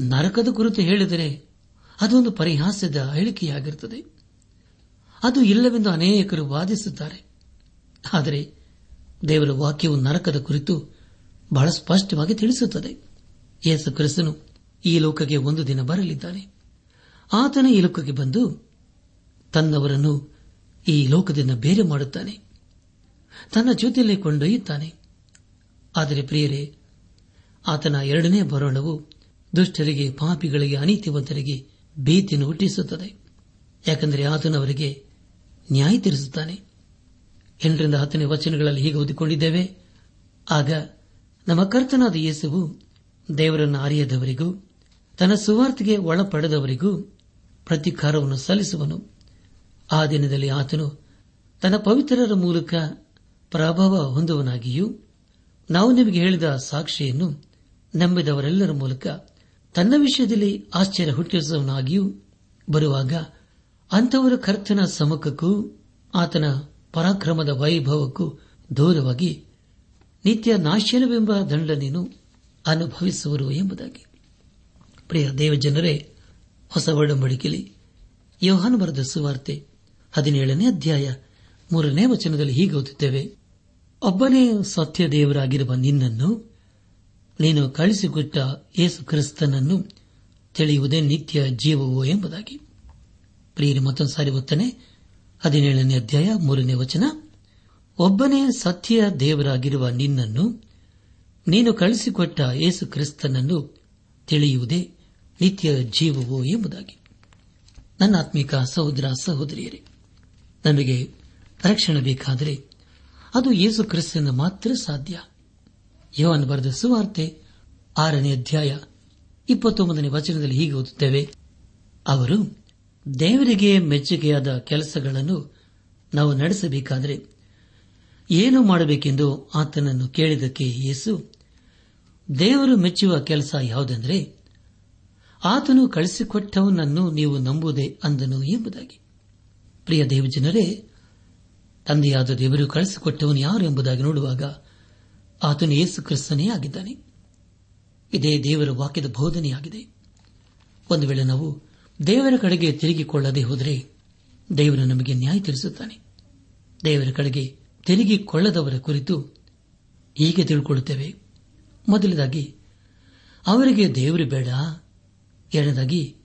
ನರಕದ ಕುರಿತು ಹೇಳಿದರೆ ಅದೊಂದು ಪರಿಹಾಸ್ಯದ ಹೇಳಿಕೆಯಾಗಿರುತ್ತದೆ. ಅದು ಇಲ್ಲವೆಂದು ಅನೇಕರು ವಾದಿಸುತ್ತಾರೆ. ಆದರೆ ದೇವರ ವಾಕ್ಯವು ನರಕದ ಕುರಿತು ಬಹಳ ಸ್ಪಷ್ಟವಾಗಿ ತಿಳಿಸುತ್ತದೆ. ಯೇಸು ಕ್ರಿಸ್ತನು ಈ ಲೋಕಕ್ಕೆ ಒಂದು ದಿನ ಬರಲಿದ್ದಾನೆ. ಆತನ ಈ ಲೋಕಕ್ಕೆ ಬಂದು ತನ್ನವರನ್ನು ಈ ಲೋಕದಿಂದ ಬೇರೆ ಮಾಡುತ್ತಾನೆ. ತನ್ನ ಜೊತೆಯಲ್ಲೇ ಕೊಂಡೊಯ್ಯುತ್ತಾನೆ. ಆದರೆ ಪ್ರಿಯರೇ ಆತನ ಎರಡನೇ ಬರೋಣವು ದುಷ್ಟರಿಗೆ, ಪಾಪಿಗಳಿಗೆ, ಅನೀತಿವಂತರಿಗೆ ಭೀತಿಯನ್ನು ಹುಟ್ಟಿಸುತ್ತದೆ. ಯಾಕೆಂದರೆ ಆತನು ಅವರಿಗೆ ನ್ಯಾಯ ತೀರಿಸುತ್ತಾನೆ. ಎಂಟರಿಂದ ಹತ್ತನೇ ವಚನಗಳಲ್ಲಿ ಹೀಗೆ ಓದಿಕೊಂಡಿದ್ದೇವೆ. ಆಗ ನಮ್ಮ ಕರ್ತನಾದ ಯೇಸುವು ದೇವರನ್ನು ಅರಿಯದವರಿಗೂ, ತನ್ನ ಸುವಾರ್ತೆಗೆ ಒಳಪಡೆದವರಿಗೂ ಪ್ರತಿಕಾರವನ್ನು ಸಲ್ಲಿಸುವನು. ಆ ದಿನದಲ್ಲಿ ಆತನು ತನ್ನ ಪವಿತ್ರರ ಮೂಲಕ ಪ್ರಭಾವ ಹೊಂದುವನಾಗಿಯೂ ನಾವು ನಿಮಗೆ ಹೇಳಿದ ಸಾಕ್ಷಿಯನ್ನು ನಂಬಿದವರೆಲ್ಲರ ಮೂಲಕ ತನ್ನ ವಿಷಯದಲ್ಲಿ ಆಶ್ಚರ್ಯ ಹುಟ್ಟಿಸುವನಾಗಿಯೂ ಬರುವಾಗ ಅಂಥವರ ಕರ್ತನ ಸಮಕಕ್ಕೂ ಆತನ ಪರಾಕ್ರಮದ ವೈಭವಕ್ಕೂ ದೂರವಾಗಿ ನಿತ್ಯ ನಾಶನವೆಂಬ ದಂಡನೆಯನ್ನು ಅನುಭವಿಸುವರು ಎಂಬುದಾಗಿ. ಪ್ರಿಯ ದೇವಜನರೇ, ಹೊಸ ಒಡಂಬಡಿಕೆಯಲ್ಲಿ ಯೋಹಾನ ಬರೆದ ಸುವಾರ್ತೆ ಹದಿನೇಳನೇ ಅಧ್ಯಾಯ ಮೂರನೇ ವಚನದಲ್ಲಿ ಹೀಗೆ ಓದುತ್ತೇವೆ, ಒಬ್ಬನೇ ಸತ್ಯ ದೇವರಾಗಿರುವ ನಿನ್ನನ್ನು ನೀನು ಕಳಿಸಿಕೊಟ್ಟ ಯೇಸು ಕ್ರಿಸ್ತನನ್ನು ತಿಳಿಯುವುದೇ ನಿತ್ಯ ಜೀವವೋ ಎಂಬುದಾಗಿ. ಪ್ರಿಯರಿ, ಮತ್ತೊಂದು ಸಾರಿ ಒತ್ತನೆ. ಹದಿನೇಳನೇ ಅಧ್ಯಾಯ, ಮೂರನೇ ವಚನ. ಒಬ್ಬನೇ ಸತ್ಯ ದೇವರಾಗಿರುವ ನಿನ್ನನ್ನು ನೀನು ಕಳಿಸಿಕೊಟ್ಟ ಯೇಸು ಕ್ರಿಸ್ತನನ್ನು ತಿಳಿಯುವುದೇ ನಿತ್ಯ ಜೀವವೋ ಎಂಬುದಾಗಿ. ನನ್ನ ಆತ್ಮಿಕ ಸಹೋದರ ಸಹೋದರಿಯರೇ ನಮಗೆ ರಕ್ಷಣೆ ಬೇಕಾದರೆ ಅದು ಯೇಸು ಕ್ರಿಸ್ತನ ಮಾತ್ರ ಸಾಧ್ಯ. ಯೋವನ್ ಬರೆದ ಸುವಾರ್ತೆ ಆರನೇ ಅಧ್ಯಾಯ ಇಪ್ಪತ್ತೊಂಬತ್ತನೇ ವಚನದಲ್ಲಿ ಹೀಗೆ ಓದುತ್ತೇವೆ. ಅವರು, ದೇವರಿಗೆ ಮೆಚ್ಚುಗೆಯಾದ ಕೆಲಸಗಳನ್ನು ನಾವು ನಡೆಸಬೇಕಾದರೆ ಏನು ಮಾಡಬೇಕೆಂದು ಆತನನ್ನು ಕೇಳಿದಕ್ಕೆ ಯೇಸು, ದೇವರು ಮೆಚ್ಚುವ ಕೆಲಸ ಯಾವುದೆಂದರೆ, ಆತನು ಕಳಿಸಿಕೊಟ್ಟವನನ್ನು ನೀವು ನಂಬುವುದೇ ಅಂದನು ಎಂಬುದಾಗಿ. ಪ್ರಿಯ ದೇವಜನರೇ, ತಂದೆಯಾದ ದೇವರು ಕಳಿಸಿಕೊಟ್ಟವನು ಯಾರು ಎಂಬುದಾಗಿ ನೋಡುವಾಗ ಆತನು ಯೇಸು ಕ್ರಿಸ್ತನೇ ಆಗಿದ್ದಾನೆ. ಇದೇ ದೇವರ ವಾಕ್ಯದ ಬೋಧನೆಯಾಗಿದೆ. ಒಂದು ವೇಳೆ ನಾವು ದೇವರ ಕಡೆಗೆ ತಿರುಗಿಕೊಳ್ಳದೆ ಹೋದರೆ ದೇವರು ನಮಗೆ ನ್ಯಾಯ ತಿಳಿಸುತ್ತಾನೆ ದೇವರ ಕಡೆಗೆ ತಿರುಗಿಕೊಳ್ಳದವರ ಕುರಿತು ಹೀಗೆ ತಿಳ್ಕೊಳ್ಳುತ್ತೇವೆ. ಮೊದಲದಾಗಿ ಅವರಿಗೆ ದೇವರು ಬೇಡ. ಎರಡನೇದಾಗಿ,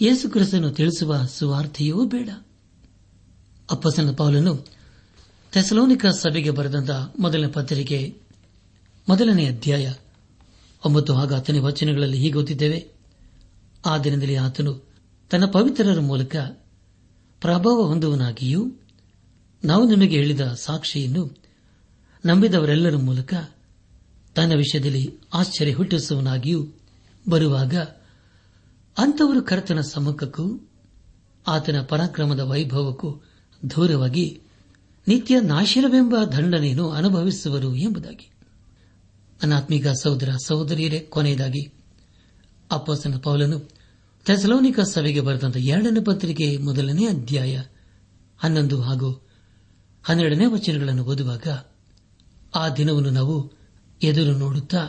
ಯೇಸು ಕ್ರಿಸ್ತನು ತಿಳಿಸುವ ಸುವಾರ್ಥೆಯೂ ಬೇಡ. ಅಪ್ಪಸನ ಪೌಲನು ಥೆಸಲೋನಿಕ ಸಭೆಗೆ ಬರೆದಂತ ಮೊದಲನೇ ಪತ್ರಿಕೆ ಮೊದಲನೇ ಅಧ್ಯಾಯ ಒಂಬತ್ತು ಹಾಗೂ ಹತ್ತನೇ ವಚನಗಳಲ್ಲಿ ಹೀಗೆ ಓದಿದ್ದೇವೆ. ಆ ದಿನದಲ್ಲಿ ಆತನು ತನ್ನ ಪವಿತ್ರರ ಮೂಲಕ ಪ್ರಭಾವ ಹೊಂದುವನಾಗಿಯೂ ನಾವು ನಿಮಗೆ ಹೇಳಿದ ಸಾಕ್ಷಿಯನ್ನು ನಂಬಿದವರೆಲ್ಲರ ಮೂಲಕ ತನ್ನ ವಿಷಯದಲ್ಲಿ ಆಶ್ಚರ್ಯ ಹುಟ್ಟಿಸುವನಾಗಿಯೂ ಬರುವಾಗ ಅಂಥವರು ಕರ್ತನ ಸಮ್ಮುಖಕ್ಕೂ ಆತನ ಪರಾಕ್ರಮದ ವೈಭವಕ್ಕೂ ದೂರವಾಗಿ ನಿತ್ಯ ನಾಶಿರವೆಂಬ ದಂಡನೆಯನ್ನು ಅನುಭವಿಸುವರು ಎಂಬುದಾಗಿ. ಅನಾತ್ಮಿಕ ಸಹೋದರ ಸಹೋದರಿಯರೇ, ಕೊನೆಯದಾಗಿ ಅಪ್ಪಸನ ಪೌಲನು ಥೆಸಲೋನಿಕ ಸಭೆಗೆ ಬರೆದಂತ ಎರಡನೇ ಪತ್ರಿಕೆ ಮೊದಲನೇ ಅಧ್ಯಾಯ ಹನ್ನೊಂದು ಹಾಗೂ ಹನ್ನೆರಡನೇ ವಚನಗಳನ್ನು ಓದುವಾಗ ಆ ದಿನವನ್ನು ನಾವು ಎದುರು ನೋಡುತ್ತಾ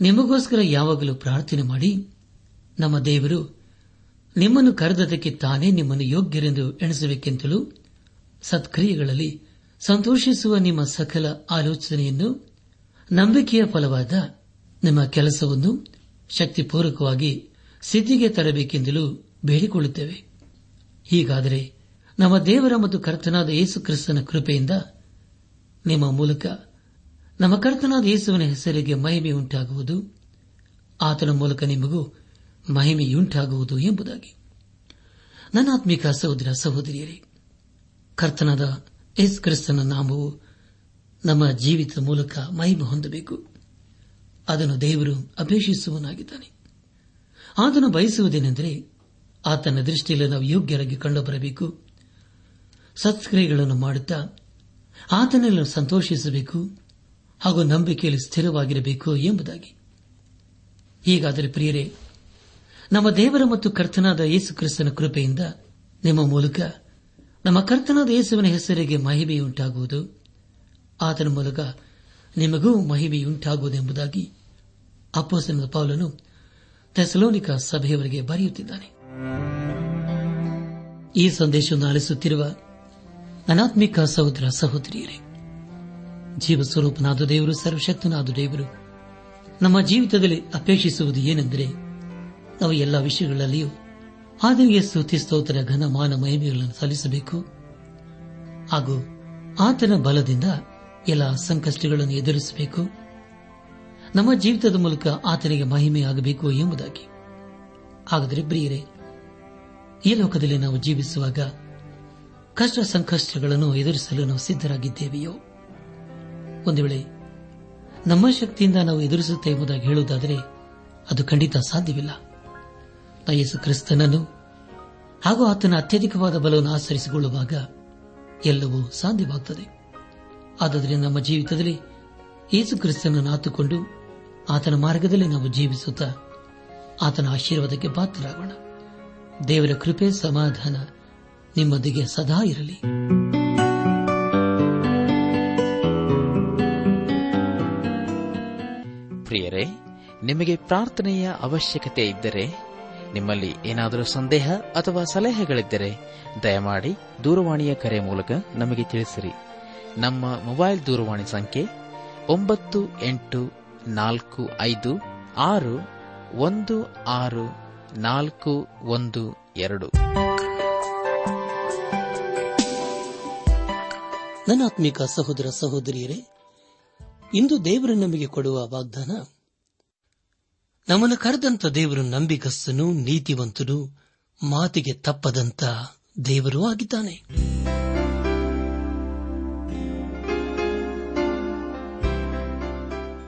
ನಿಮಗೋಸ್ಕರ ಯಾವಾಗಲೂ ಪ್ರಾರ್ಥನೆ ಮಾಡಿ ನಮ್ಮ ದೇವರು ನಿಮ್ಮನ್ನು ಕರೆದದಕ್ಕೆ ತಾನೇ ನಿಮ್ಮನ್ನು ಯೋಗ್ಯರೆಂದು ಎಣಿಸಬೇಕೆಂತಲೂ ಸತ್ಕ್ರಿಯೆಗಳಲ್ಲಿ ಸಂತೋಷಿಸುವ ನಿಮ್ಮ ಸಕಲ ಆಲೋಚನೆಯನ್ನು ನಂಬಿಕೆಯ ಫಲವಾದ ನಿಮ್ಮ ಕೆಲಸವನ್ನು ಶಕ್ತಿಪೂರ್ವಕವಾಗಿ ಸಿದ್ಧಿಗೆ ತರಬೇಕೆಂದಲೂ ಬೇಡಿಕೊಳ್ಳುತ್ತೇವೆ. ಹೀಗಾದರೆ ನಮ್ಮ ದೇವರ ಮತ್ತು ಕರ್ತನಾದ ಯೇಸು ಕ್ರಿಸ್ತನ ಕೃಪೆಯಿಂದ ನಿಮ್ಮ ಮೂಲಕ ನಮ್ಮ ಕರ್ತನಾದ ಯೇಸುವಿನ ಹೆಸರಿಗೆ ಮಹಿಮೆಯುಂಟಾಗುವುದು ಆತನ ಮೂಲಕ ನಿಮಗೂ ಮಹಿಮೆಯುಂಟಾಗುವುದು ಎಂಬುದಾಗಿ. ನನ್ನಾತ್ಮಿಕ ಸಹೋದರ ಸಹೋದರಿಯರೇ, ಕರ್ತನಾದ ಯೇಸು ಕ್ರಿಸ್ತನ ನಾಮವು ನಮ್ಮ ಜೀವಿತದ ಮೂಲಕ ಮಹಿಮೆ ಹೊಂದಬೇಕು. ಅದನ್ನು ದೇವರು ಅಪೇಕ್ಷಿಸುವನಾಗಿದ್ದಾನೆ ಆತನು ಬಯಸುವುದೇನೆಂದರೆ ಆತನ ದೃಷ್ಟಿಯಲ್ಲಿ ನಾವು ಯೋಗ್ಯರಾಗಿ ಕಂಡುಬರಬೇಕು. ಸತ್ಕ್ರಿಯೆಗಳನ್ನು ಮಾಡುತ್ತಾ ಆತನೆಲ್ಲ ಸಂತೋಷಿಸಬೇಕು ಹಾಗೂ ನಂಬಿಕೆಯಲ್ಲಿ ಸ್ಥಿರವಾಗಿರಬೇಕು ಎಂಬುದಾಗಿ. ಹೀಗಾದರೆ ಪ್ರಿಯರೇ, ನಮ್ಮ ದೇವರ ಮತ್ತು ಕರ್ತನಾದ ಯೇಸು ಕ್ರಿಸ್ತನ ಕೃಪೆಯಿಂದ ನಿಮ್ಮ ಮೂಲಕ ನಮ್ಮ ಕರ್ತನಾದ ಯೇಸುವಿನ ಹೆಸರಿಗೆ ಮಹಿಮೆಯುಂಟಾಗುವುದು. ಆತನ ಮೂಲಕ ನಿಮಗೂ ಮಹಿಮೆಯುಂಟಾಗುವುದೆಂಬುದಾಗಿ ಅಪ್ಪೋಸನ ಪೌಲನು ಥೆಸಲೋನಿಕ ಸಭೆಯವರಿಗೆ ಬರೆಯುತ್ತಿದ್ದಾನೆ. ಈ ಸಂದೇಶವನ್ನು ಆಲಿಸುತ್ತಿರುವ ಅನಾತ್ಮಿಕ ಸಹೋದರ ಸಹೋದರಿಯರೇ, ಜೀವಸ್ವರೂಪನಾದ ದೇವರು, ಸರ್ವಶಕ್ತನಾದ ದೇವರು, ನಮ್ಮ ಜೀವಿತದಲ್ಲಿ ಅಪೇಕ್ಷಿಸುವುದು ಏನೆಂದರೆ ನಾವು ಎಲ್ಲ ವಿಷಯಗಳಲ್ಲಿಯೂ ಆತನಿಗೆ ಸ್ತುತಿ ಸ್ತೋತ್ರ ಘನಮಾನ ಮಹಿಮೆಗಳನ್ನು ಸಲ್ಲಿಸಬೇಕು ಹಾಗೂ ಆತನ ಬಲದಿಂದ ಎಲ್ಲ ಸಂಕಷ್ಟಗಳನ್ನು ಎದುರಿಸಬೇಕು. ನಮ್ಮ ಜೀವಿತದ ಮೂಲಕ ಆತನಿಗೆ ಮಹಿಮೆಯಾಗಬೇಕು ಎಂಬುದಾಗಿ. ಹಾಗಾದರೆ ಪ್ರಿಯರೇ, ಈ ಲೋಕದಲ್ಲಿ ನಾವು ಜೀವಿಸುವಾಗ ಕಷ್ಟ ಸಂಕಷ್ಟಗಳನ್ನು ಎದುರಿಸಲು ನಾವು ಸಿದ್ದರಾಗಿದ್ದೇವೆಯೋ ಒಂದು ವೇಳೆ ನಮ್ಮ ಶಕ್ತಿಯಿಂದ ನಾವು ಎದುರಿಸುತ್ತೆ ಎಂಬುದಾಗಿ ಹೇಳುವುದಾದರೆ ಅದು ಖಂಡಿತ ಸಾಧ್ಯವಿಲ್ಲ. ನಯಸು ಯೇಸು ಕ್ರಿಸ್ತನನ್ನು ಹಾಗೂ ಆತನ ಅತ್ಯಧಿಕವಾದ ಬಲವನ್ನು ಆಚರಿಸಿಕೊಳ್ಳುವಾಗ ಎಲ್ಲವೂ ಸಾಧ್ಯವಾಗುತ್ತದೆ. ಆದ್ದರಿಂದ ನಮ್ಮ ಜೀವಿತದಲ್ಲಿ ಯೇಸು ಕ್ರಿಸ್ತನನ್ನು ಆತುಕೊಂಡು ಆತನ ಮಾರ್ಗದಲ್ಲಿ ನಾವು ಜೀವಿಸುತ್ತಾ ಆತನ ಆಶೀರ್ವಾದಕ್ಕೆ ಪಾತ್ರರಾಗೋಣ. ದೇವರ ಕೃಪೆ, ಸಮಾಧಾನ ನಿಮ್ಮೊಂದಿಗೆ ಸದಾ ಇರಲಿ. ಪ್ರಿಯರೇ, ನಿಮಗೆ ಪ್ರಾರ್ಥನೆಯ ಅವಶ್ಯಕತೆ ಇದ್ದರೆ, ನಿಮ್ಮಲ್ಲಿ ಏನಾದರೂ ಸಂದೇಹ ಅಥವಾ ಸಲಹೆಗಳಿದ್ದರೆ, ದಯಮಾಡಿ ದೂರವಾಣಿಯ ಕರೆ ಮೂಲಕ ನಮಗೆ ತಿಳಿಸಿರಿ. ನಮ್ಮ ಮೊಬೈಲ್ ದೂರವಾಣಿ ಸಂಖ್ಯೆ ಒಂಬತ್ತು ಎಂಟು ನಾಲ್ಕು ಐದು ಆರು ಒಂದು ಆರು ನಾಲ್ಕು ಒಂದು ಎರಡು. ನನಾತ್ಮಿಕ ಸಹೋದರ ಸಹೋದರಿಯರೇ, ಇಂದು ದೇವರು ನಮಗೆ ಕೊಡುವ ವಾಗ್ದಾನ, ನಮ್ಮನ್ನು ಕರೆದಂತ ದೇವರು ನಂಬಿಕಸ್ತನು ನೀತಿವಂತನು, ಮಾತಿಗೆ ತಪ್ಪದಂತ ದೇವರೂ ಆಗಿದ್ದಾನೆ.